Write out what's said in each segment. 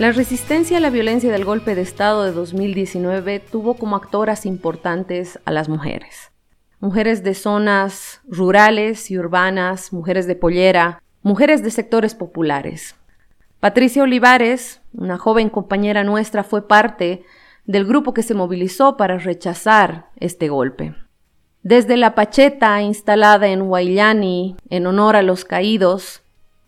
La resistencia a la violencia del golpe de Estado de 2019 tuvo como actoras importantes a las mujeres. Mujeres de zonas rurales y urbanas, mujeres de pollera, mujeres de sectores populares. Patricia Olivares, una joven compañera nuestra, fue parte del grupo que se movilizó para rechazar este golpe. Desde la pacheta instalada en Huayllani en honor a los caídos,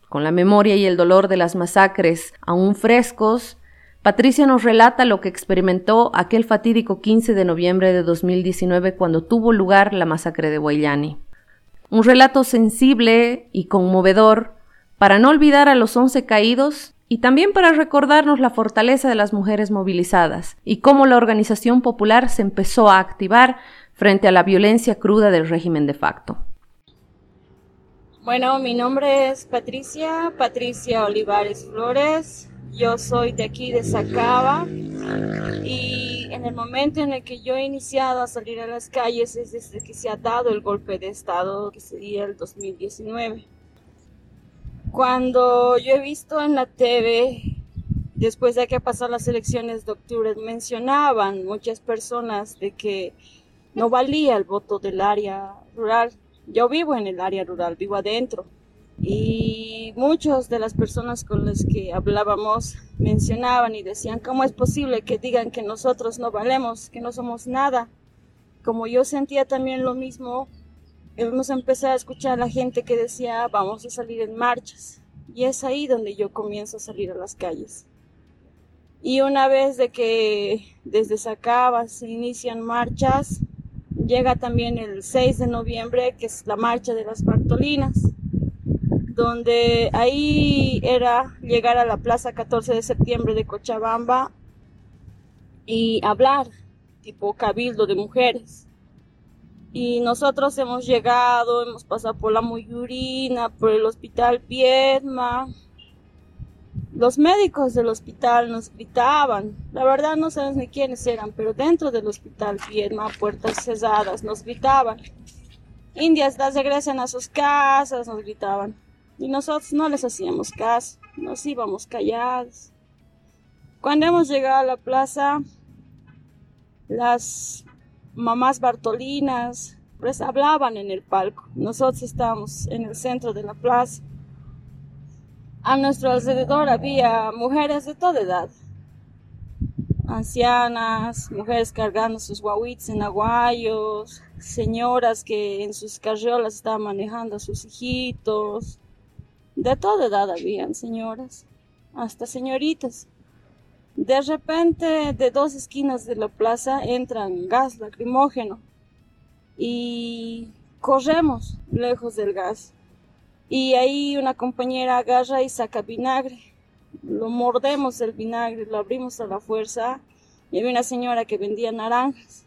con la memoria y el dolor de las masacres aún frescos, Patricia nos relata lo que experimentó aquel fatídico 15 de noviembre de 2019 cuando tuvo lugar la masacre de Guayani. Un relato sensible y conmovedor para no olvidar a los once caídos y también para recordarnos la fortaleza de las mujeres movilizadas y cómo la organización popular se empezó a activar frente a la violencia cruda del régimen de facto. Bueno, mi nombre es Patricia, Patricia Olivares Flores. Yo soy de aquí de Sacaba y en el momento en el que yo he iniciado a salir a las calles es desde que se ha dado el golpe de Estado, que sería el 2019. Cuando yo he visto en la TV, después de que pasaron las elecciones de octubre, mencionaban muchas personas de que no valía el voto del área rural yo vivo en el área rural, vivo adentro. Y muchas de las personas con las que hablábamos mencionaban y decían, ¿cómo es posible que digan que nosotros no valemos, que no somos nada? Como yo sentía también lo mismo, hemos empezado a escuchar a la gente que decía, vamos a salir en marchas. Y es ahí donde yo comienzo a salir a las calles. Y una vez de que desde Sacaba se inician marchas, llega también el 6 de noviembre, que es la marcha de las Bartolinas, donde ahí era llegar a la plaza 14 de septiembre de Cochabamba y hablar, tipo cabildo de mujeres. Y nosotros hemos llegado, hemos pasado por la Muyurina, por el hospital Piedma, los médicos del hospital nos gritaban, la verdad no sabemos ni quiénes eran, pero dentro del hospital, Viedma, puertas cerradas, nos gritaban. Indias, las regresen a sus casas, nos gritaban. Y nosotros no les hacíamos caso, nos íbamos callados. Cuando hemos llegado a la plaza, las mamás Bartolinas pues hablaban en el palco. Nosotros estábamos en el centro de la plaza. A nuestro alrededor había mujeres de toda edad, ancianas, mujeres cargando sus guaguitos en aguayos, señoras que en sus carriolas estaban manejando a sus hijitos. De toda edad habían señoras, hasta señoritas. De repente, de dos esquinas de la plaza entran gas lacrimógeno y corremos lejos del gas. Y ahí una compañera agarra y saca vinagre. Lo mordemos el vinagre, lo abrimos a la fuerza. Y había una señora que vendía naranjas.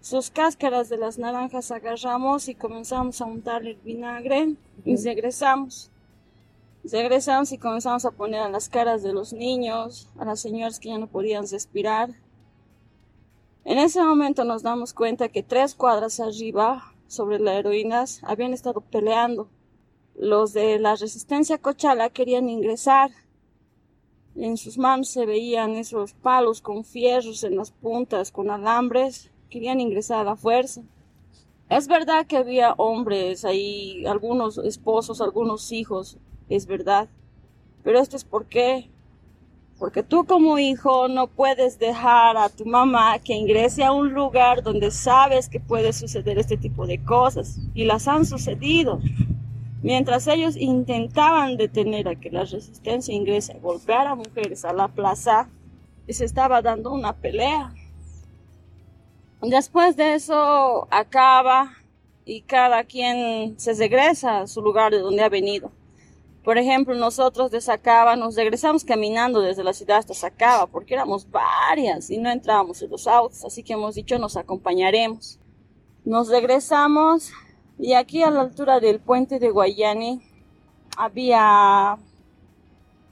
Sus cáscaras de las naranjas agarramos y comenzamos a untarle el vinagre y regresamos. Regresamos y comenzamos a poner a las caras de los niños, a las señoras que ya no podían respirar. En ese momento nos damos cuenta que tres cuadras arriba, sobre las heroínas, habían estado peleando los de la resistencia cochala querían ingresar. En sus manos se veían esos palos con fierros en las puntas, con alambres. Querían ingresar a la fuerza. Es verdad que había hombres ahí, algunos esposos, algunos hijos, es verdad. Pero esto es por qué. Porque tú como hijo no puedes dejar a tu mamá que ingrese a un lugar donde sabes que puede suceder este tipo de cosas. Y las han sucedido. Mientras ellos intentaban detener a que la resistencia ingrese a golpear a mujeres a la plaza, se estaba dando una pelea. Después de eso acaba y cada quien se regresa a su lugar de donde ha venido. Por ejemplo, nosotros de Sacaba nos regresamos caminando desde la ciudad hasta Sacaba porque éramos varias y no entrábamos en los autos, así que hemos dicho nos acompañaremos. Nos regresamos y aquí a la altura del puente de Guayani había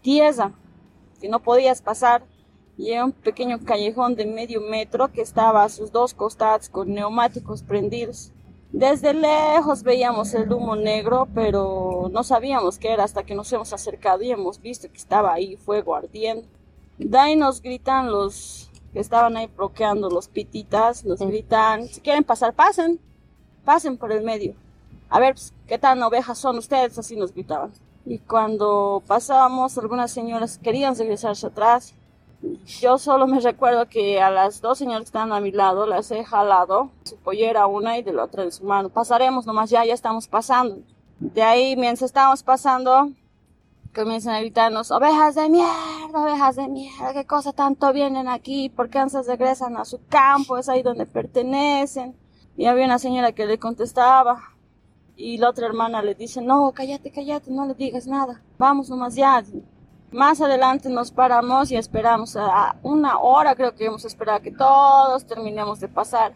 tierra que no podías pasar y era un pequeño callejón de medio metro que estaba a sus dos costados con neumáticos prendidos. Desde lejos veíamos el humo negro, pero no sabíamos qué era hasta que nos hemos acercado y hemos visto que estaba ahí fuego ardiendo. De ahí nos gritan los que estaban ahí bloqueando, los pititas, nos gritan, si quieren pasar, pasen, pasen por el medio. A ver, pues, ¿qué tan ovejas son ustedes? Así nos gritaban. Y cuando pasábamos, algunas señoras querían regresarse atrás. Yo solo me recuerdo que a las dos señoras que estaban a mi lado las he jalado, su pollera una y de la otra en su mano. Pasaremos nomás, ya, ya estamos pasando. De ahí, mientras estábamos pasando, comienzan a gritarnos, ovejas de mierda, ovejas de mierda, qué cosa tanto vienen aquí, por qué regresan a su campo, es ahí donde pertenecen. Y había una señora que le contestaba, y la otra hermana le dice, no, cállate, cállate, no le digas nada, vamos nomás ya. Más adelante nos paramos y esperamos a una hora, creo que hemos esperado que todos terminemos de pasar.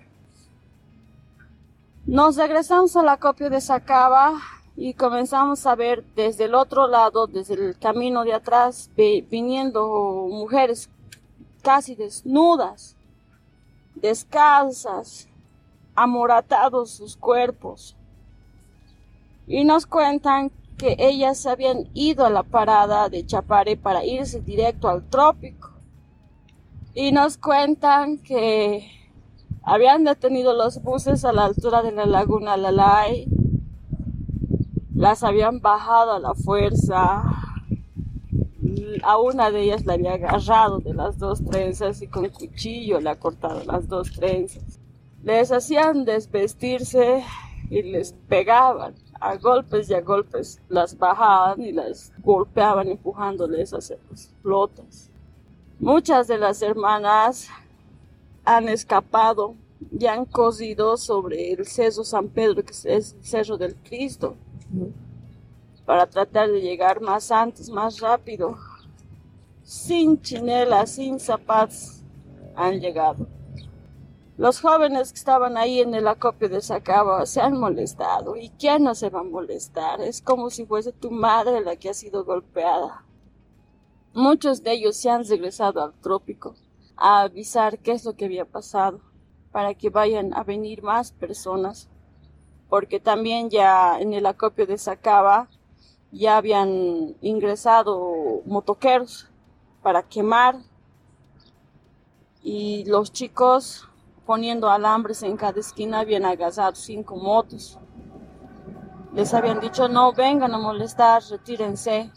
Nos regresamos a la copia de Sacaba y comenzamos a ver desde el otro lado, desde el camino de atrás, viniendo mujeres casi desnudas, descalzas, amoratados sus cuerpos. Y nos cuentan que ellas habían ido a la parada de Chapare para irse directo al trópico. Y nos cuentan que habían detenido los buses a la altura de la laguna Lalay las habían bajado a la fuerza. A una de ellas la había agarrado de las dos trenzas y con cuchillo le ha cortado las dos trenzas. Les hacían desvestirse y les pegaban a golpes y a golpes. Las bajaban y las golpeaban empujándoles hacia las flotas. Muchas de las hermanas han escapado y han cosido sobre el Cerro San Pedro, que es el Cerro del Cristo para tratar de llegar más antes, más rápido. Sin chinelas, sin zapatos, han llegado. Los jóvenes que estaban ahí en el acopio de Sacaba se han molestado. ¿Y quién no se va a molestar? Es como si fuese tu madre la que ha sido golpeada. Muchos de ellos se han regresado al trópico a avisar qué es lo que había pasado, para que vayan a venir más personas porque también ya en el acopio de Sacaba ya habían ingresado motoqueros para quemar y los chicos poniendo alambres en cada esquina habían agasado cinco motos. Les habían dicho no vengan a molestar, retírense.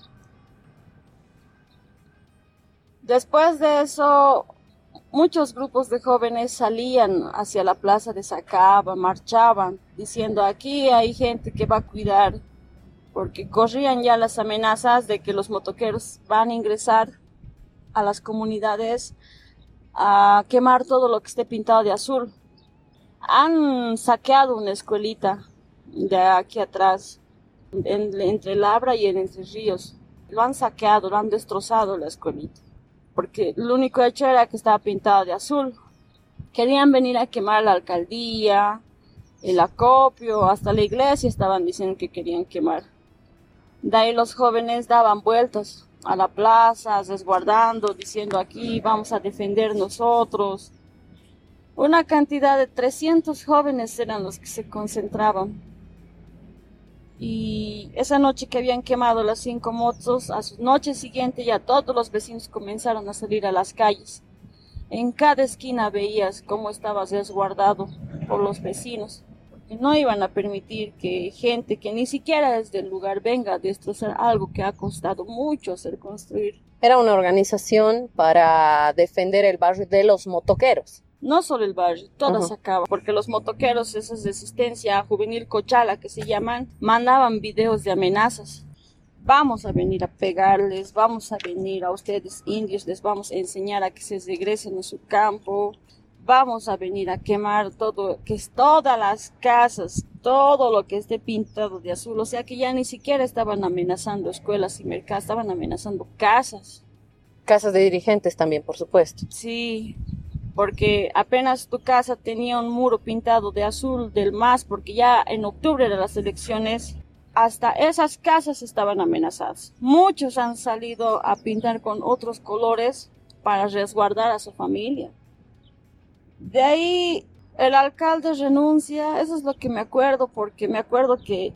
Después de eso Muchos grupos de jóvenes salían hacia la plaza de Sacaba, marchaban, diciendo aquí hay gente que va a cuidar, porque corrían ya las amenazas de que los motoqueros van a ingresar a las comunidades a quemar todo lo que esté pintado de azul. Han saqueado una escuelita de aquí atrás, entre Labra y en Entre Ríos. Lo han saqueado, lo han destrozado la escuelita porque lo único hecho era que estaba pintado de azul. Querían venir a quemar la alcaldía, el acopio, hasta la iglesia estaban diciendo que querían quemar. De ahí los jóvenes daban vueltas a la plaza, resguardando, diciendo aquí vamos a defender nosotros. Una cantidad de 300 jóvenes eran los que se concentraban y esa noche que habían quemado las cinco motos, a su noche siguiente ya todos los vecinos comenzaron a salir a las calles. En cada esquina veías cómo estaba resguardado por los vecinos, porque no iban a permitir que gente que ni siquiera es del lugar venga a destrozar algo que ha costado mucho hacer construir. Era una organización para defender el barrio de los motoqueros no solo el barrio, todas acaban, porque los motoqueros, esas de resistencia juvenil cochala que se llaman, mandaban videos de amenazas. Vamos a venir a pegarles, vamos a venir a ustedes indios, les vamos a enseñar a que se regresen a su campo, vamos a venir a quemar todo, que es todas las casas, todo lo que esté pintado de azul, o sea que ya ni siquiera estaban amenazando escuelas y mercados, estaban amenazando casas. Casas de dirigentes también, por supuesto. Sí, porque apenas tu casa tenía un muro pintado de azul del MAS, porque ya en octubre de las elecciones, hasta esas casas estaban amenazadas. Muchos han salido a pintar con otros colores para resguardar a su familia. De ahí el alcalde renuncia, eso es lo que me acuerdo, porque me acuerdo que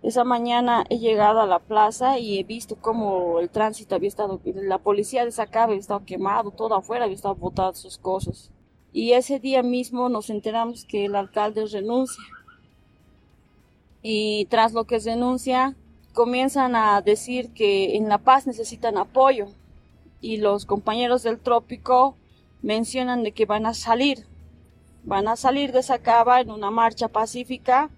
Esa mañana he llegado a la plaza y he visto cómo el tránsito había estado, la policía de esa había estado quemado, todo afuera había estado botado sus cosas. Y ese día mismo nos enteramos que el alcalde renuncia. Y tras lo que renuncia, comienzan a decir que en La Paz necesitan apoyo. Y los compañeros del trópico mencionan de que van a salir. Van a salir de esa cava en una marcha pacífica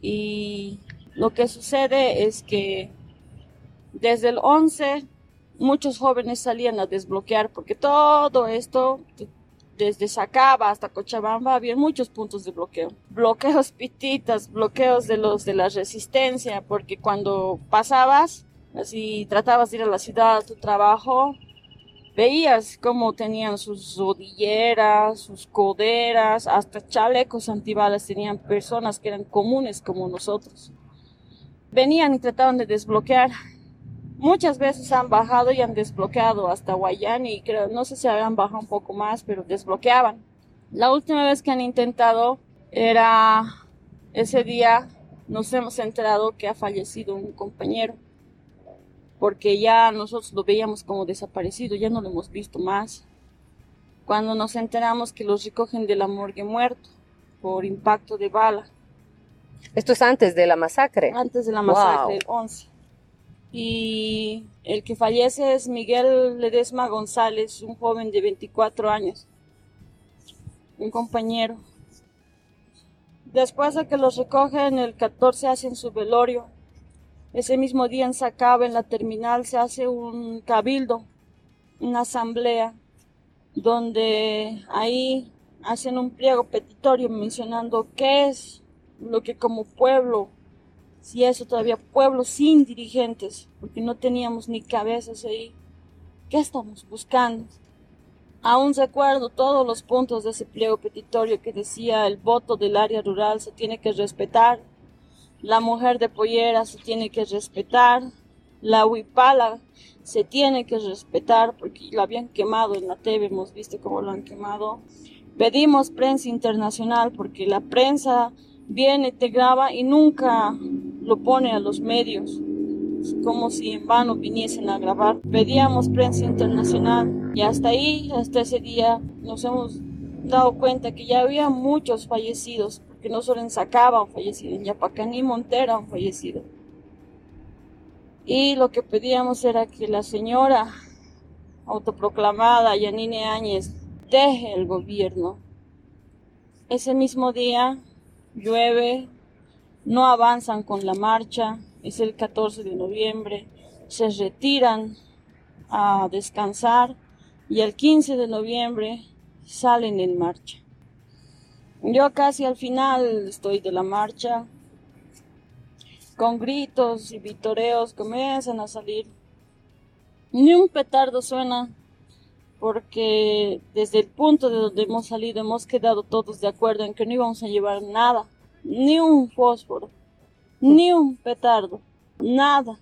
y lo que sucede es que desde el 11 muchos jóvenes salían a desbloquear porque todo esto desde Sacaba hasta Cochabamba había muchos puntos de bloqueo. Bloqueos pititas, bloqueos de los de la resistencia, porque cuando pasabas, así tratabas de ir a la ciudad a tu trabajo, veías cómo tenían sus rodilleras, sus coderas, hasta chalecos antibalas tenían personas que eran comunes como nosotros venían y trataban de desbloquear. Muchas veces han bajado y han desbloqueado hasta Guayani, no sé si habían bajado un poco más, pero desbloqueaban. La última vez que han intentado era ese día nos hemos enterado que ha fallecido un compañero, porque ya nosotros lo veíamos como desaparecido, ya no lo hemos visto más. Cuando nos enteramos que los recogen de la morgue muerto por impacto de bala. Esto es antes de la masacre. Antes de la masacre, el 11. Y el que fallece es Miguel Ledesma González, un joven de 24 años, un compañero. Después de que los recogen, el 14 hacen su velorio. Ese mismo día en Sacaba, en la terminal, se hace un cabildo, una asamblea, donde ahí hacen un pliego petitorio mencionando qué es lo que como pueblo, si eso todavía pueblo sin dirigentes, porque no teníamos ni cabezas ahí, ¿qué estamos buscando? Aún recuerdo todos los puntos de ese pliego petitorio que decía el voto del área rural se tiene que respetar, la mujer de pollera se tiene que respetar, la huipala se tiene que respetar porque lo habían quemado en la TV, hemos visto cómo lo han quemado. Pedimos prensa internacional porque la prensa viene, te graba y nunca lo pone a los medios, como si en vano viniesen a grabar. Pedíamos prensa internacional y hasta ahí, hasta ese día, nos hemos dado cuenta que ya había muchos fallecidos, no solo en Sacaba han fallecido, en Yapacaní Montera han fallecido. Y lo que pedíamos era que la señora autoproclamada Yanine Áñez deje el gobierno. Ese mismo día llueve, no avanzan con la marcha, es el 14 de noviembre, se retiran a descansar y el 15 de noviembre salen en marcha. Yo casi al final estoy de la marcha, con gritos y vitoreos comienzan a salir. Ni un petardo suena, porque desde el punto de donde hemos salido hemos quedado todos de acuerdo en que no íbamos a llevar nada, ni un fósforo, ni un petardo, nada.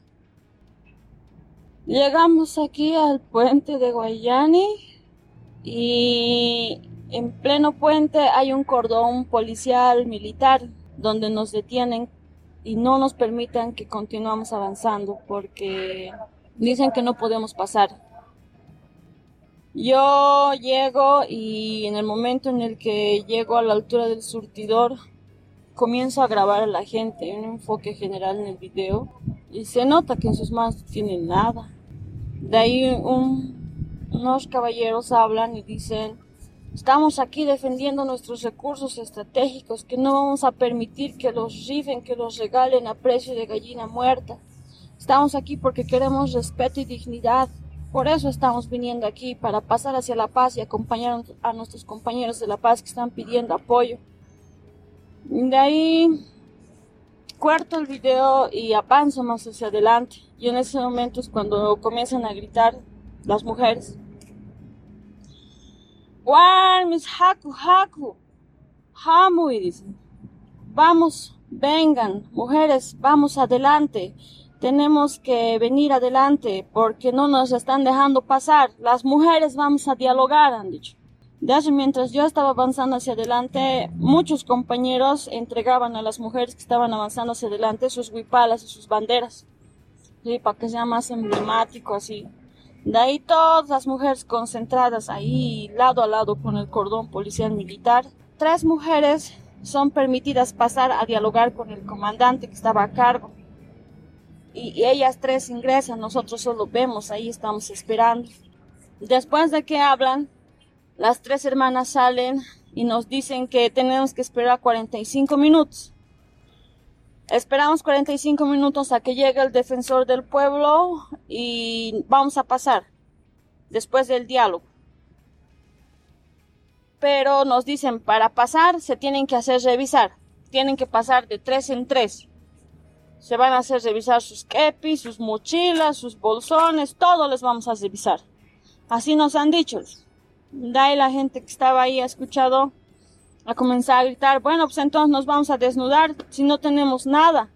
Llegamos aquí al puente de Guayani y en pleno puente hay un cordón policial militar donde nos detienen y no nos permiten que continuemos avanzando porque dicen que no podemos pasar yo llego y en el momento en el que llego a la altura del surtidor, comienzo a grabar a la gente, un enfoque general en el video, y se nota que en sus manos no tienen nada. De ahí unos caballeros hablan y dicen, estamos aquí defendiendo nuestros recursos estratégicos, que no vamos a permitir que los rifen, que los regalen a precio de gallina muerta. Estamos aquí porque queremos respeto y dignidad. Por eso estamos viniendo aquí, para pasar hacia La Paz y acompañar a nuestros compañeros de La Paz que están pidiendo apoyo. De ahí cuarto el video y avanzo más hacia adelante. Y en ese momento es cuando comienzan a gritar las mujeres. Mis haku haku! ¡Hamu! Y dicen, vamos, vengan, mujeres, vamos adelante tenemos que venir adelante porque no nos están dejando pasar. Las mujeres vamos a dialogar, han dicho. De hecho, mientras yo estaba avanzando hacia adelante, muchos compañeros entregaban a las mujeres que estaban avanzando hacia adelante sus huipalas y sus banderas, ¿sí? para que sea más emblemático así. De ahí todas las mujeres concentradas ahí lado a lado con el cordón policial militar. Tres mujeres son permitidas pasar a dialogar con el comandante que estaba a cargo. Y, ellas tres ingresan, nosotros solo vemos, ahí estamos esperando. Después de que hablan, las tres hermanas salen y nos dicen que tenemos que esperar 45 minutos. Esperamos 45 minutos a que llegue el defensor del pueblo y vamos a pasar después del diálogo. Pero nos dicen, para pasar se tienen que hacer revisar. Tienen que pasar de tres en tres. Se van a hacer revisar sus kepis, sus mochilas, sus bolsones, todo les vamos a revisar. Así nos han dicho. De ahí la gente que estaba ahí ha escuchado a comenzar a gritar, bueno, pues entonces nos vamos a desnudar si no tenemos nada.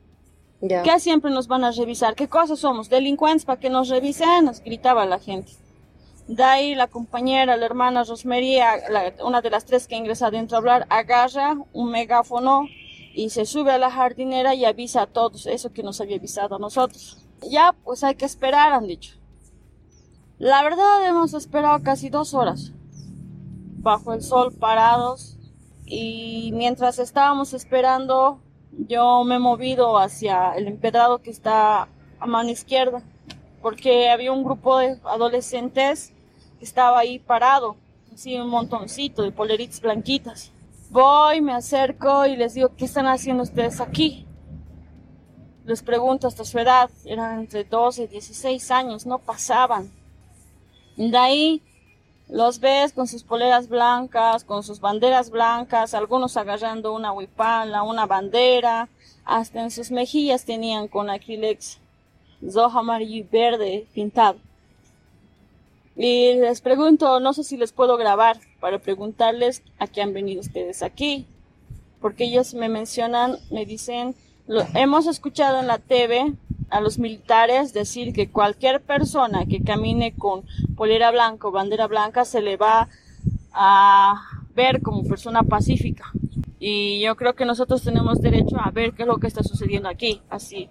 Ya. ¿Qué siempre nos van a revisar? ¿Qué cosas somos? ¿Delincuentes para que nos revisen? Nos gritaba la gente. De ahí la compañera, la hermana Rosmería, una de las tres que ingresa adentro a hablar, agarra un megáfono y se sube a la jardinera y avisa a todos eso que nos había avisado a nosotros. Ya, pues hay que esperar, han dicho. La verdad hemos esperado casi dos horas bajo el sol parados y mientras estábamos esperando yo me he movido hacia el empedrado que está a mano izquierda porque había un grupo de adolescentes que estaba ahí parado, así un montoncito de poleritas blanquitas. Voy, me acerco y les digo, ¿qué están haciendo ustedes aquí? Les pregunto hasta su edad, eran entre 12 y 16 años, no pasaban. De ahí los ves con sus poleras blancas, con sus banderas blancas, algunos agarrando una huipala, una bandera, hasta en sus mejillas tenían con acrílex rojo, amarillo y verde pintado. Y les pregunto, no sé si les puedo grabar para preguntarles a qué han venido ustedes aquí. Porque ellos me mencionan, me dicen, hemos escuchado en la TV a los militares decir que cualquier persona que camine con polera blanca o bandera blanca se le va a ver como persona pacífica. Y yo creo que nosotros tenemos derecho a ver qué es lo que está sucediendo aquí, así.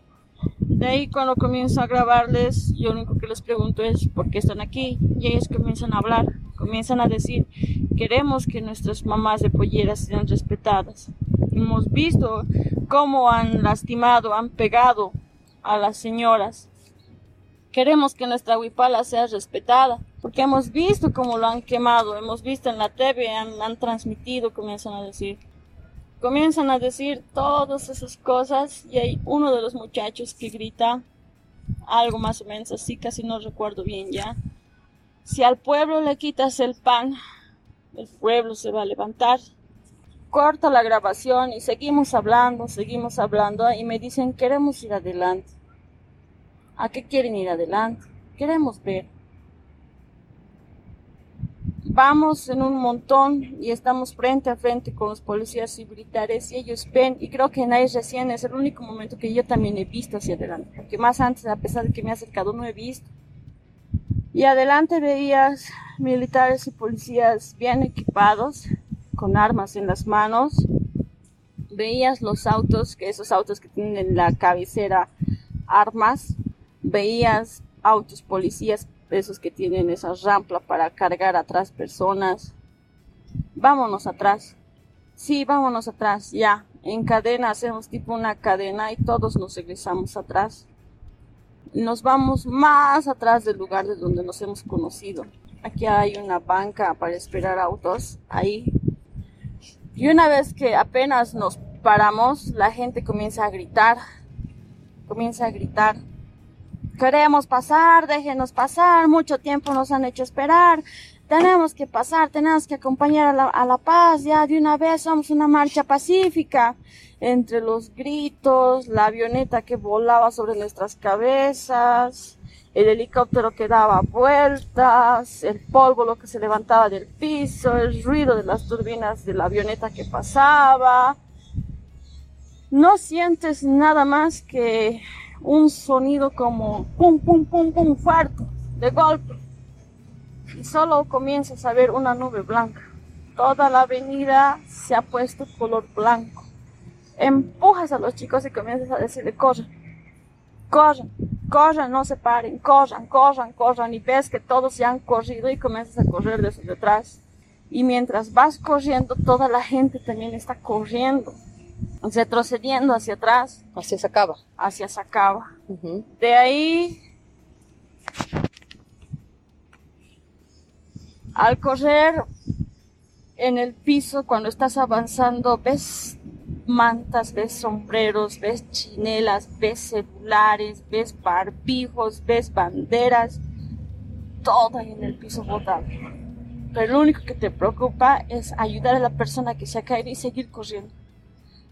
De ahí cuando comienzo a grabarles, yo lo único que les pregunto es por qué están aquí. Y ellos comienzan a hablar, comienzan a decir, queremos que nuestras mamás de polleras sean respetadas. Hemos visto cómo han lastimado, han pegado a las señoras. Queremos que nuestra huipala sea respetada, porque hemos visto cómo lo han quemado, hemos visto en la TV, han, han transmitido, comienzan a decir comienzan a decir todas esas cosas y hay uno de los muchachos que grita algo más o menos así, casi no recuerdo bien ya. Si al pueblo le quitas el pan, el pueblo se va a levantar. Corta la grabación y seguimos hablando, seguimos hablando y me dicen queremos ir adelante. ¿A qué quieren ir adelante? Queremos ver vamos en un montón y estamos frente a frente con los policías y militares y ellos ven y creo que en recién es el único momento que yo también he visto hacia adelante porque más antes a pesar de que me he acercado no he visto y adelante veías militares y policías bien equipados con armas en las manos veías los autos que esos autos que tienen en la cabecera armas veías autos policías esos que tienen esa rampa para cargar atrás personas. Vámonos atrás. Sí, vámonos atrás, ya. En cadena hacemos tipo una cadena y todos nos regresamos atrás. Nos vamos más atrás del lugar de donde nos hemos conocido. Aquí hay una banca para esperar autos, ahí. Y una vez que apenas nos paramos, la gente comienza a gritar. Comienza a gritar queremos pasar, déjenos pasar, mucho tiempo nos han hecho esperar, tenemos que pasar, tenemos que acompañar a la, a la, paz, ya de una vez somos una marcha pacífica. Entre los gritos, la avioneta que volaba sobre nuestras cabezas, el helicóptero que daba vueltas, el polvo lo que se levantaba del piso, el ruido de las turbinas de la avioneta que pasaba. No sientes nada más que un sonido como pum, pum, pum, pum, fuerte, de golpe. Y solo comienzas a ver una nube blanca, toda la avenida se ha puesto color blanco. Empujas a los chicos y comienzas a decirle, corran, corran, corran, no se paren, corran, corran, corran. Y ves que todos ya han corrido y comienzas a correr desde detrás. Y mientras vas corriendo, toda la gente también está corriendo, retrocediendo hacia atrás. Hacia Sacaba. Hacia Sacaba. De ahí, al correr en el piso, cuando estás avanzando, ves mantas, ves sombreros, ves chinelas, ves celulares, ves barbijos, ves banderas, todo en el piso botado. Pero lo único que te preocupa es ayudar a la persona que se ha caído y seguir corriendo.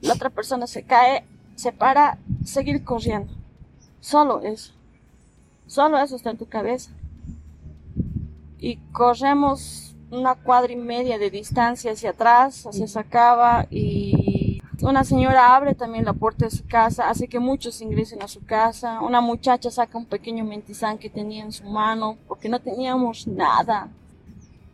La otra persona se cae, se para, seguir corriendo. Solo eso. Solo eso está en tu cabeza. Y corremos una cuadra y media de distancia hacia atrás, hacia esa cava y una señora abre también la puerta de su casa, hace que muchos ingresen a su casa. Una muchacha saca un pequeño mentizán que tenía en su mano porque no teníamos nada.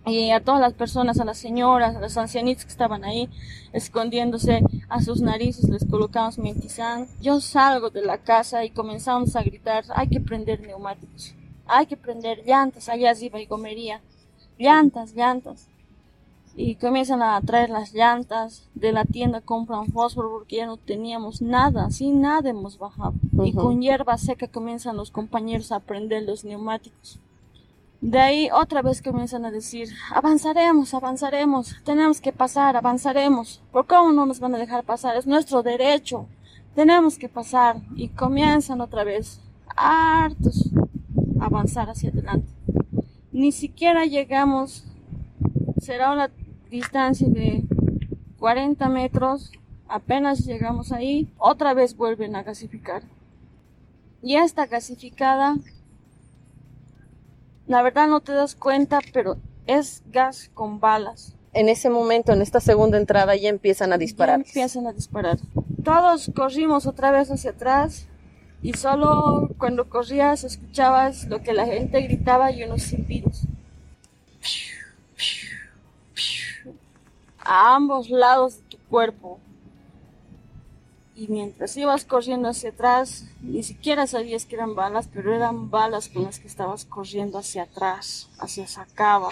Y a todas las personas, a las señoras, a los ancianitos que estaban ahí escondiéndose a sus narices, les colocamos mentizán. Yo salgo de la casa y comenzamos a gritar, hay que prender neumáticos, hay que prender llantas, allá arriba y gomería llantas, llantas. Y comienzan a traer las llantas de la tienda, compran fósforo porque ya no teníamos nada, sin nada hemos bajado. Y con hierba seca comienzan los compañeros a prender los neumáticos. De ahí otra vez comienzan a decir, avanzaremos, avanzaremos, tenemos que pasar, avanzaremos. ¿Por cómo no nos van a dejar pasar? Es nuestro derecho, tenemos que pasar. Y comienzan otra vez, hartos, a avanzar hacia adelante ni siquiera llegamos, será una distancia de 40 metros, apenas llegamos ahí, otra vez vuelven a gasificar. Y esta gasificada, la verdad no te das cuenta, pero es gas con balas. En ese momento, en esta segunda entrada, ya empiezan a disparar. Ya empiezan a disparar. Todos corrimos otra vez hacia atrás y solo cuando corrías escuchabas lo que la gente gritaba y unos silbidos. A ambos lados de tu cuerpo. Y mientras ibas corriendo hacia atrás, ni siquiera sabías que eran balas, pero eran balas con las que estabas corriendo hacia atrás, hacia Sacaba.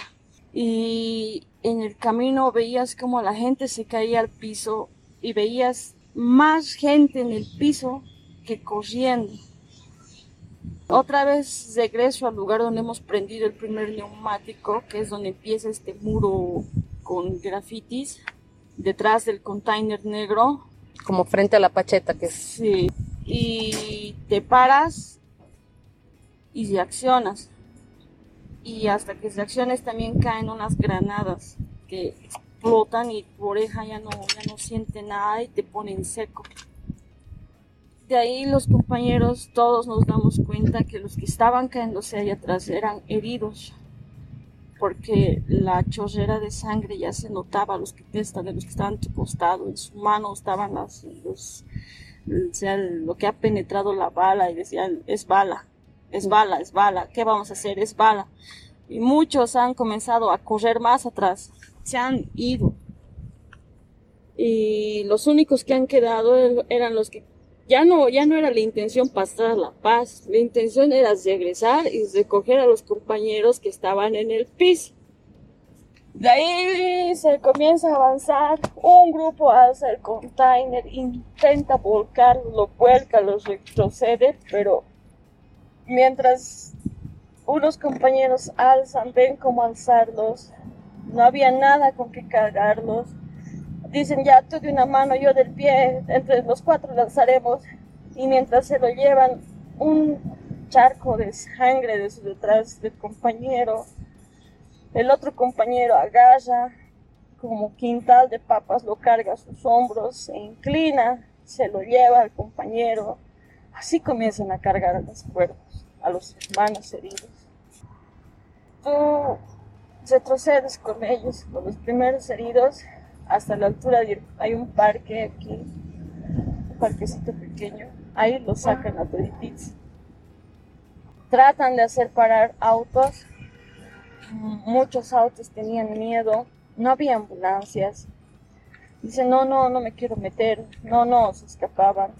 Y en el camino veías como la gente se caía al piso y veías más gente en el piso que corriendo. Otra vez regreso al lugar donde hemos prendido el primer neumático, que es donde empieza este muro con grafitis, detrás del container negro. Como frente a la pacheta que es. Sí. Y te paras y reaccionas. Y hasta que reacciones también caen unas granadas que explotan y tu oreja ya no, ya no siente nada y te ponen seco de ahí los compañeros todos nos damos cuenta que los que estaban cayéndose ahí atrás eran heridos porque la chorrera de sangre ya se notaba los que de los que estaban costado en su mano estaban las los, sea, lo que ha penetrado la bala y decían es bala es bala es bala qué vamos a hacer es bala y muchos han comenzado a correr más atrás se han ido. Y los únicos que han quedado eran los que ya no, ya no era la intención pasar la paz, la intención era regresar y recoger a los compañeros que estaban en el piso. De ahí se comienza a avanzar, un grupo alza el container, intenta volcar, lo vuelca, lo retrocede, pero mientras unos compañeros alzan, ven cómo alzarlos, no había nada con que cargarlos, dicen ya tú de una mano, yo del pie, entre los cuatro lanzaremos y mientras se lo llevan un charco de sangre de detrás del compañero, el otro compañero agarra como quintal de papas, lo carga a sus hombros, se inclina, se lo lleva al compañero, así comienzan a cargar a los cuerpos, a los hermanos heridos. Tú retrocedes con ellos, con los primeros heridos, hasta la altura de, hay un parque aquí, un parquecito pequeño, ahí lo sacan a toditos. Tratan de hacer parar autos, muchos autos tenían miedo, no había ambulancias. Dice, no, no, no me quiero meter. No, no, se escapaban.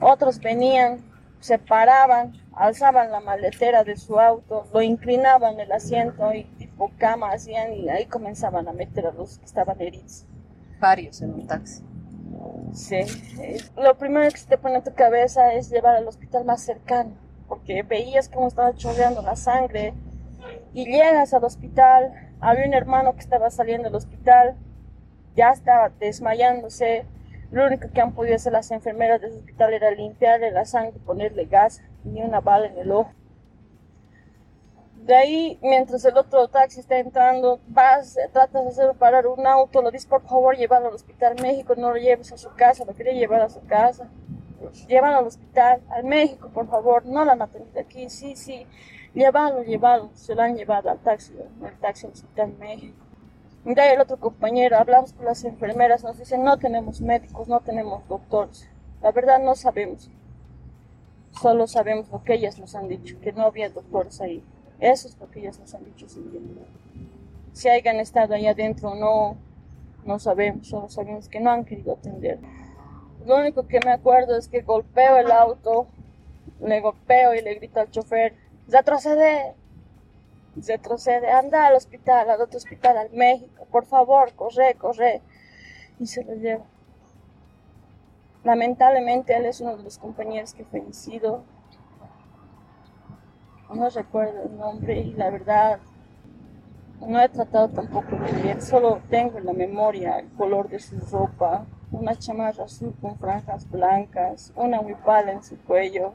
Otros venían, se paraban, alzaban la maletera de su auto, lo inclinaban el asiento y tipo cama hacían y ahí comenzaban a meter a los que estaban heridos. Varios en un taxi. Sí, lo primero que se te pone en tu cabeza es llevar al hospital más cercano, porque veías cómo estaba chorreando la sangre y llegas al hospital, había un hermano que estaba saliendo del hospital, ya estaba desmayándose, lo único que han podido hacer las enfermeras del hospital era limpiarle la sangre, ponerle gas, ni una bala en el ojo. De ahí, mientras el otro taxi está entrando, vas, tratas de hacer parar un auto, lo dices por favor, llévalo al Hospital México, no lo lleves a su casa, lo quería llevar a su casa. Llévalo al hospital, al México, por favor, no la maten de aquí, sí, sí, llévalo, llévalo, se lo han llevado al taxi, al taxi al Hospital México. Ahí el otro compañero, hablamos con las enfermeras, nos dicen, no tenemos médicos, no tenemos doctores. La verdad no sabemos. Solo sabemos lo que ellas nos han dicho, que no había doctores ahí. Eso es lo que ellas nos han dicho. Si hayan estado ahí adentro o no, no sabemos, solo sabemos que no han querido atender. Lo único que me acuerdo es que golpeo el auto, le golpeo y le grito al chofer, retrocede, retrocede, anda al hospital, al otro hospital, al México, por favor, corre, corre. Y se lo lleva. Lamentablemente él es uno de los compañeros que fue fallecido no recuerdo el nombre y la verdad no he tratado tampoco de ver, solo tengo en la memoria el color de su ropa, una chamarra azul con franjas blancas, una huipala en su cuello.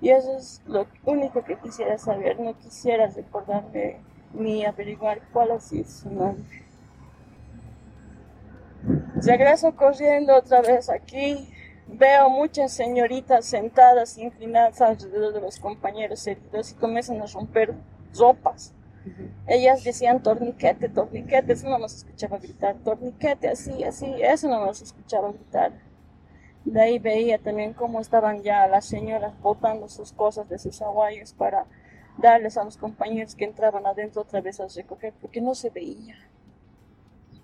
Y eso es lo único que quisiera saber, no quisiera recordarme ni averiguar cuál ha sido su nombre. Regreso corriendo otra vez aquí Veo muchas señoritas sentadas, inclinadas alrededor de los compañeros heridos y comienzan a romper ropas. Ellas decían torniquete, torniquete, eso no nos escuchaba gritar, torniquete, así, así, eso no nos escuchaba gritar. De ahí veía también cómo estaban ya las señoras botando sus cosas de sus aguayos para darles a los compañeros que entraban adentro otra vez a recoger, porque no se veía.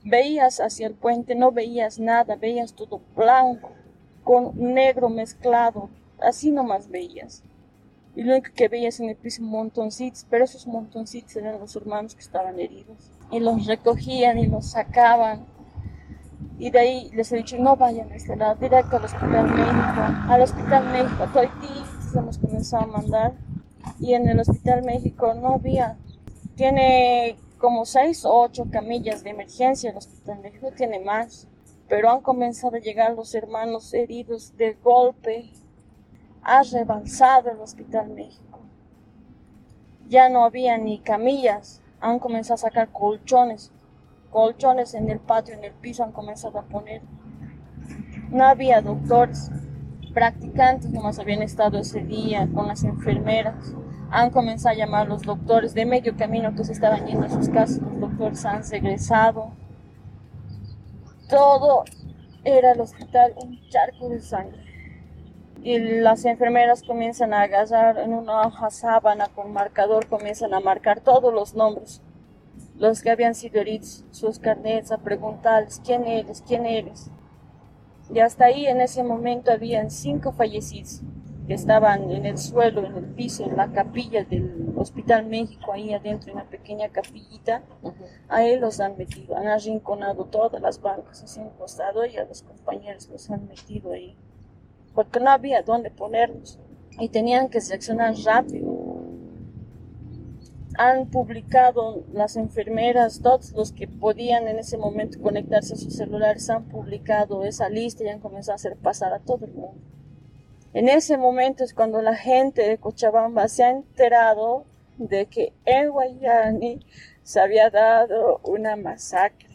Veías hacia el puente, no veías nada, veías todo blanco con negro mezclado, así nomás veías. Y lo único que veías en el piso montoncitos, pero esos montoncitos eran los hermanos que estaban heridos. Y los recogían y los sacaban. Y de ahí les he dicho, no vayan a este lado, directo al Hospital México. Al Hospital México, se hemos comenzado a mandar. Y en el Hospital México no había. Tiene como seis o ocho camillas de emergencia el Hospital México, tiene más pero han comenzado a llegar los hermanos heridos de golpe. Ha rebalsado el Hospital México. Ya no había ni camillas, han comenzado a sacar colchones, colchones en el patio, en el piso han comenzado a poner. No había doctores, practicantes nomás habían estado ese día con las enfermeras. Han comenzado a llamar a los doctores de medio camino que se estaban yendo a sus casas, los doctores han regresado todo era el hospital un charco de sangre. Y las enfermeras comienzan a agarrar en una hoja sábana con marcador, comienzan a marcar todos los nombres, los que habían sido heridos, sus carnets, a preguntarles quién eres, quién eres. Y hasta ahí en ese momento habían cinco fallecidos que estaban en el suelo, en el piso, en la capilla del Hospital México, ahí adentro, en una pequeña capillita, ahí los han metido, han arrinconado todas las bancas así un costado y a los compañeros los han metido ahí, porque no había dónde ponerlos y tenían que reaccionar rápido. Han publicado las enfermeras, todos los que podían en ese momento conectarse a sus celulares, han publicado esa lista y han comenzado a hacer pasar a todo el mundo. En ese momento es cuando la gente de Cochabamba se ha enterado de que en Guayani se había dado una masacre,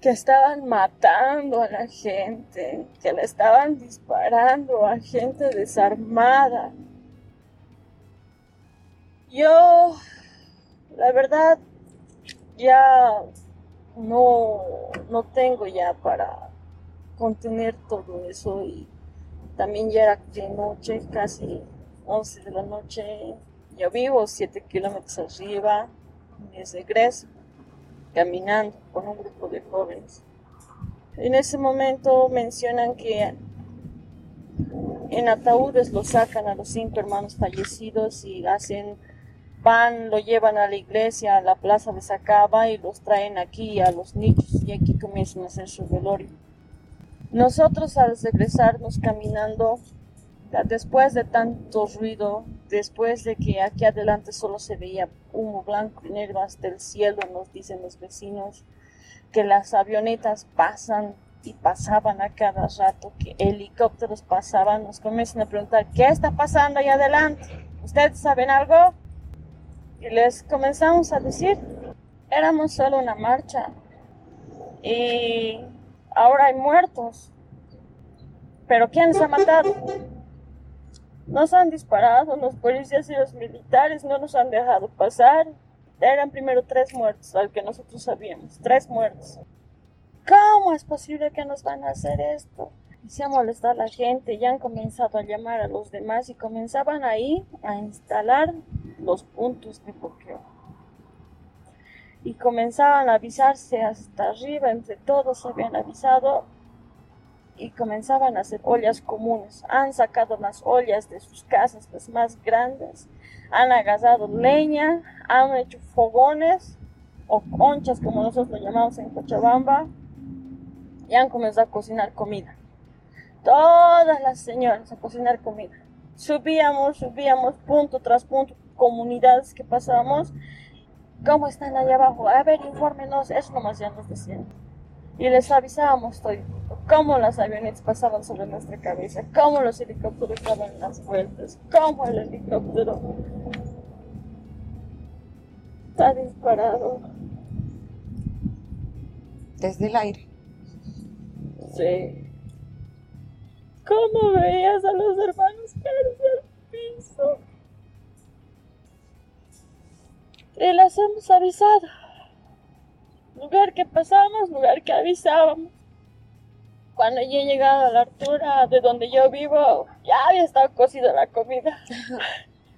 que estaban matando a la gente, que le estaban disparando a gente desarmada. Yo, la verdad, ya no, no tengo ya para contener todo eso y también ya era de noche, casi 11 de la noche. Yo vivo 7 kilómetros arriba, mi regreso. caminando con un grupo de jóvenes. En ese momento mencionan que en ataúdes los sacan a los cinco hermanos fallecidos y hacen pan, lo llevan a la iglesia, a la plaza de Sacaba y los traen aquí a los nichos y aquí comienzan a hacer su velorio. Nosotros al regresarnos caminando, después de tanto ruido, después de que aquí adelante solo se veía humo blanco y negro hasta el cielo, nos dicen los vecinos, que las avionetas pasan y pasaban a cada rato, que helicópteros pasaban, nos comienzan a preguntar, ¿qué está pasando ahí adelante? ¿Ustedes saben algo? Y les comenzamos a decir, éramos solo una marcha y ahora hay muertos. ¿Pero quién nos ha matado? Nos han disparado, los policías y los militares no nos han dejado pasar. Eran primero tres muertos, al que nosotros sabíamos, tres muertos. ¿Cómo es posible que nos van a hacer esto? Y se a la gente, ya han comenzado a llamar a los demás y comenzaban ahí a instalar los puntos de bloqueo. Y comenzaban a avisarse hasta arriba, entre todos se habían avisado y comenzaban a hacer ollas comunes. Han sacado las ollas de sus casas, las más grandes, han agarrado leña, han hecho fogones o conchas, como nosotros lo llamamos en Cochabamba, y han comenzado a cocinar comida. Todas las señoras a cocinar comida. Subíamos, subíamos punto tras punto, comunidades que pasábamos. ¿Cómo están allá abajo? A ver, infórmenos. Eso nomás ya nos decían. Y les avisábamos todo. Cómo las avionetas pasaban sobre nuestra cabeza. Cómo los helicópteros daban las vueltas. Cómo el helicóptero está disparado. Desde el aire. Sí. ¿Cómo veías a los hermanos caerse al piso? Y las hemos avisado. Lugar que pasamos, lugar que avisábamos. Cuando yo he llegado a la altura de donde yo vivo, ya había estado cocida la comida.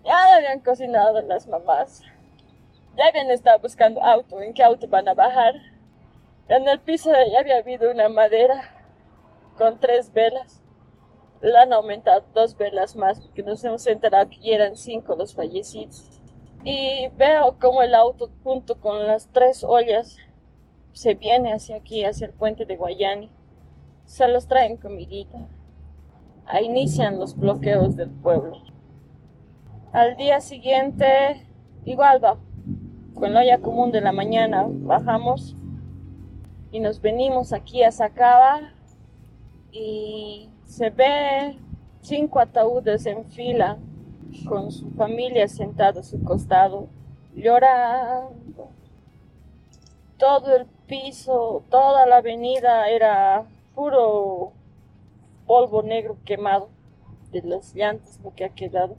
Ya habían cocinado las mamás. Ya habían estado buscando auto, en qué auto van a bajar. En el piso ya había habido una madera con tres velas. La han aumentado dos velas más porque nos hemos enterado que eran cinco los fallecidos. Y veo como el auto junto con las tres ollas se viene hacia aquí, hacia el puente de Guayani. Se los traen comidita. Ahí inician los bloqueos del pueblo. Al día siguiente, igual va, con la olla común de la mañana, bajamos y nos venimos aquí a Sacaba y se ve cinco ataúdes en fila con su familia sentada a su costado, llorando. Todo el piso, toda la avenida era puro polvo negro quemado de las llantas, lo que ha quedado,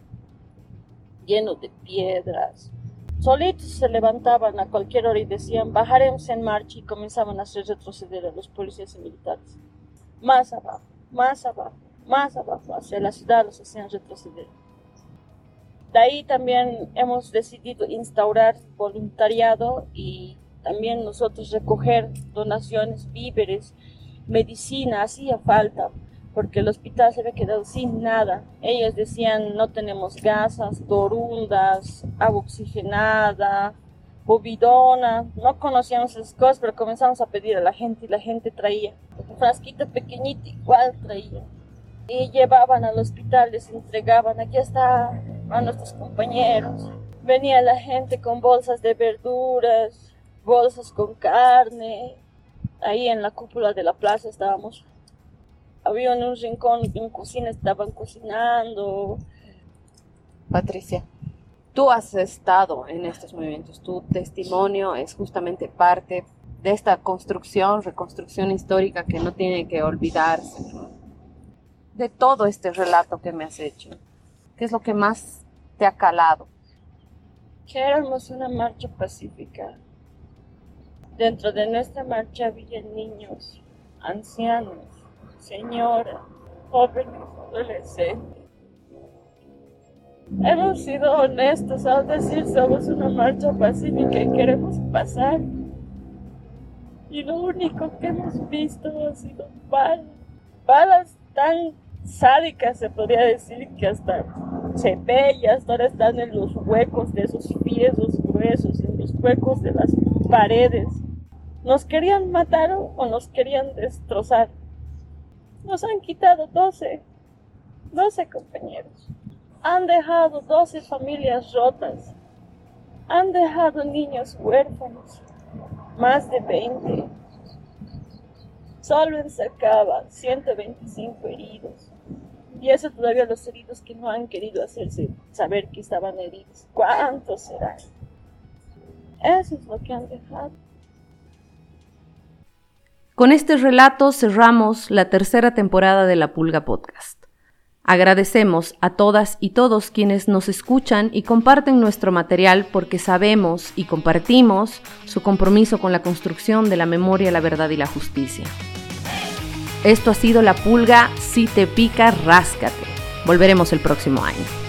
lleno de piedras. Solitos se levantaban a cualquier hora y decían, bajaremos en marcha y comenzaban a hacer retroceder a los policías y militares más abajo, más abajo, más abajo, hacia la ciudad los hacían retroceder. De ahí también hemos decidido instaurar voluntariado y también nosotros recoger donaciones, víveres, medicina, hacía falta, porque el hospital se había quedado sin nada. Ellos decían no tenemos gasas, dorundas, agua oxigenada, bovidona, no conocíamos esas cosas, pero comenzamos a pedir a la gente y la gente traía. Un frasquito pequeñito igual traía. Y llevaban al hospital, les entregaban, aquí está a nuestros compañeros. Venía la gente con bolsas de verduras, bolsas con carne. Ahí en la cúpula de la plaza estábamos. Había un rincón, en cocina estaban cocinando. Patricia, Tú has estado en estos movimientos, tu testimonio es justamente parte de esta construcción, reconstrucción histórica que no tiene que olvidarse. De todo este relato que me has hecho, ¿qué es lo que más te ha calado? Que éramos una marcha pacífica. Dentro de nuestra marcha había niños, ancianos, señoras, jóvenes, adolescentes Hemos sido honestos al decir somos una marcha pacífica y queremos pasar. Y lo único que hemos visto ha sido balas, balas tan sádicas, se podría decir, que hasta se ahora están en los huecos de esos piezos gruesos, en los huecos de las paredes. Nos querían matar o nos querían destrozar. Nos han quitado 12, 12 compañeros. Han dejado 12 familias rotas. Han dejado niños huérfanos. Más de 20. Solo en Sacaba, 125 heridos. Y eso todavía los heridos que no han querido hacerse saber que estaban heridos. ¿Cuántos serán? Eso es lo que han dejado. Con este relato cerramos la tercera temporada de La Pulga Podcast. Agradecemos a todas y todos quienes nos escuchan y comparten nuestro material porque sabemos y compartimos su compromiso con la construcción de la memoria, la verdad y la justicia. Esto ha sido La Pulga, si te pica, ráscate. Volveremos el próximo año.